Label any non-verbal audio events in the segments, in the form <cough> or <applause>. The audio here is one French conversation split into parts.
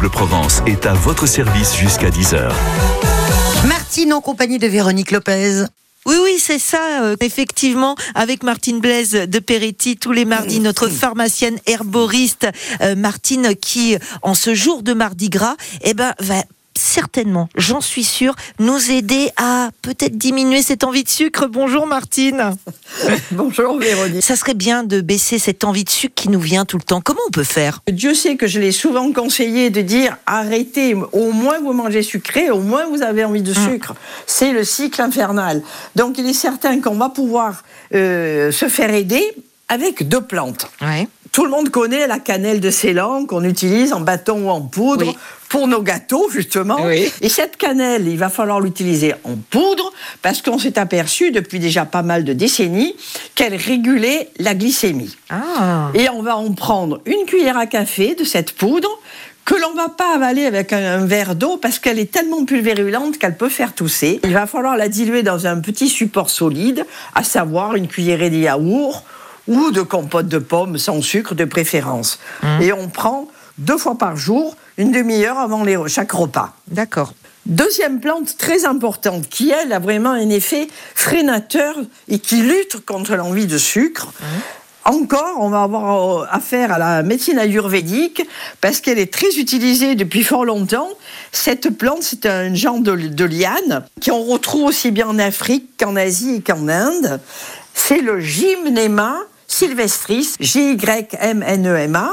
Bleu Provence est à votre service jusqu'à 10h. Martine en compagnie de Véronique Lopez. Oui, oui, c'est ça, euh, effectivement, avec Martine Blaise de Peretti, tous les mardis, notre pharmacienne herboriste, euh, Martine, qui, en ce jour de Mardi Gras, eh ben, va certainement, j'en suis sûre, nous aider à peut-être diminuer cette envie de sucre. Bonjour Martine. <laughs> Bonjour Véronique. Ça serait bien de baisser cette envie de sucre qui nous vient tout le temps. Comment on peut faire? Dieu sait que je l'ai souvent conseillé de dire arrêtez, au moins vous mangez sucré, au moins vous avez envie de Hum. sucre. C'est le cycle infernal. Donc il est certain qu'on va pouvoir euh, se faire aider avec deux plantes. Ouais. Tout le monde connaît la cannelle de Ceylan qu'on utilise en bâton ou en poudre Oui. pour nos gâteaux, justement. Oui. Et cette cannelle, il va falloir l'utiliser en poudre parce qu'on s'est aperçu depuis déjà pas mal de décennies qu'elle régulait la glycémie. Ah. Et on va en prendre une cuillère à café de cette poudre que l'on va pas avaler avec un, un verre d'eau parce qu'elle est tellement pulvérulente qu'elle peut faire tousser. Il va falloir la diluer dans un petit support solide, à savoir une cuillerée de yaourt ou de compote de pommes sans sucre de préférence. Et on prend deux fois par jour, une demi-heure avant les- chaque repas. D'accord. Deuxième plante très importante qui, elle, a vraiment un effet freinateur et qui lutte contre l'envie de sucre. Encore, on va avoir euh, affaire à la médecine ayurvédique parce qu'elle est très utilisée depuis fort longtemps. Cette plante, c'est un genre de, de liane qu'on retrouve aussi bien en Afrique qu'en Asie et qu'en Inde. C'est le Gymnema sylvestris, G-Y-M-N-E-M-A.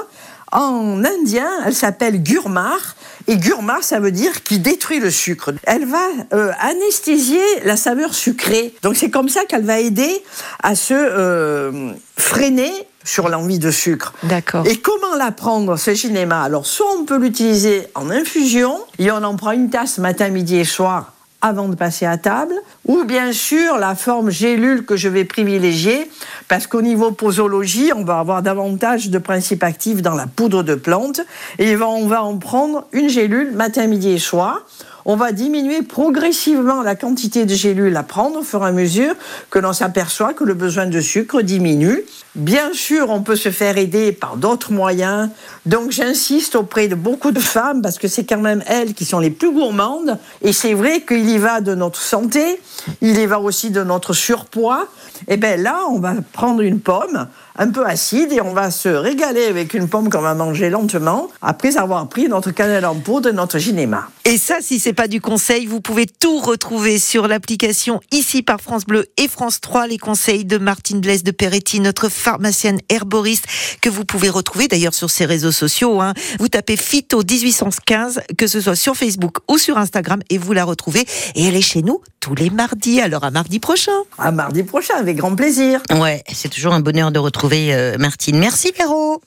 En indien, elle s'appelle Gurmar. Et Gurmar, ça veut dire qui détruit le sucre. Elle va euh, anesthésier la saveur sucrée. Donc c'est comme ça qu'elle va aider à se euh, freiner sur l'envie de sucre. D'accord. Et comment la prendre, ce cinéma Alors, soit on peut l'utiliser en infusion, et on en prend une tasse matin, midi et soir avant de passer à table, ou bien sûr la forme gélule que je vais privilégier, parce qu'au niveau posologie, on va avoir davantage de principes actifs dans la poudre de plante, et on va en prendre une gélule matin, midi et soir. On va diminuer progressivement la quantité de gélules à prendre au fur et à mesure que l'on s'aperçoit que le besoin de sucre diminue. Bien sûr, on peut se faire aider par d'autres moyens. Donc j'insiste auprès de beaucoup de femmes parce que c'est quand même elles qui sont les plus gourmandes. Et c'est vrai qu'il y va de notre santé, il y va aussi de notre surpoids. Et bien là, on va prendre une pomme un peu acide et on va se régaler avec une pomme qu'on va manger lentement après avoir pris notre cannelle en poudre et notre ginéma. Et ça, si c'est pas du conseil, vous pouvez tout retrouver sur l'application ici par France Bleu et France 3, les conseils de Martine Blaise de Peretti, notre pharmacienne herboriste, que vous pouvez retrouver d'ailleurs sur ses réseaux sociaux. hein. Vous tapez Phyto 1815, que ce soit sur Facebook ou sur Instagram, et vous la retrouvez. Et elle est chez nous tous les mardis. Alors à mardi prochain. À mardi prochain, avec grand plaisir. Ouais, c'est toujours un bonheur de retrouver euh, Martine. Merci Véro.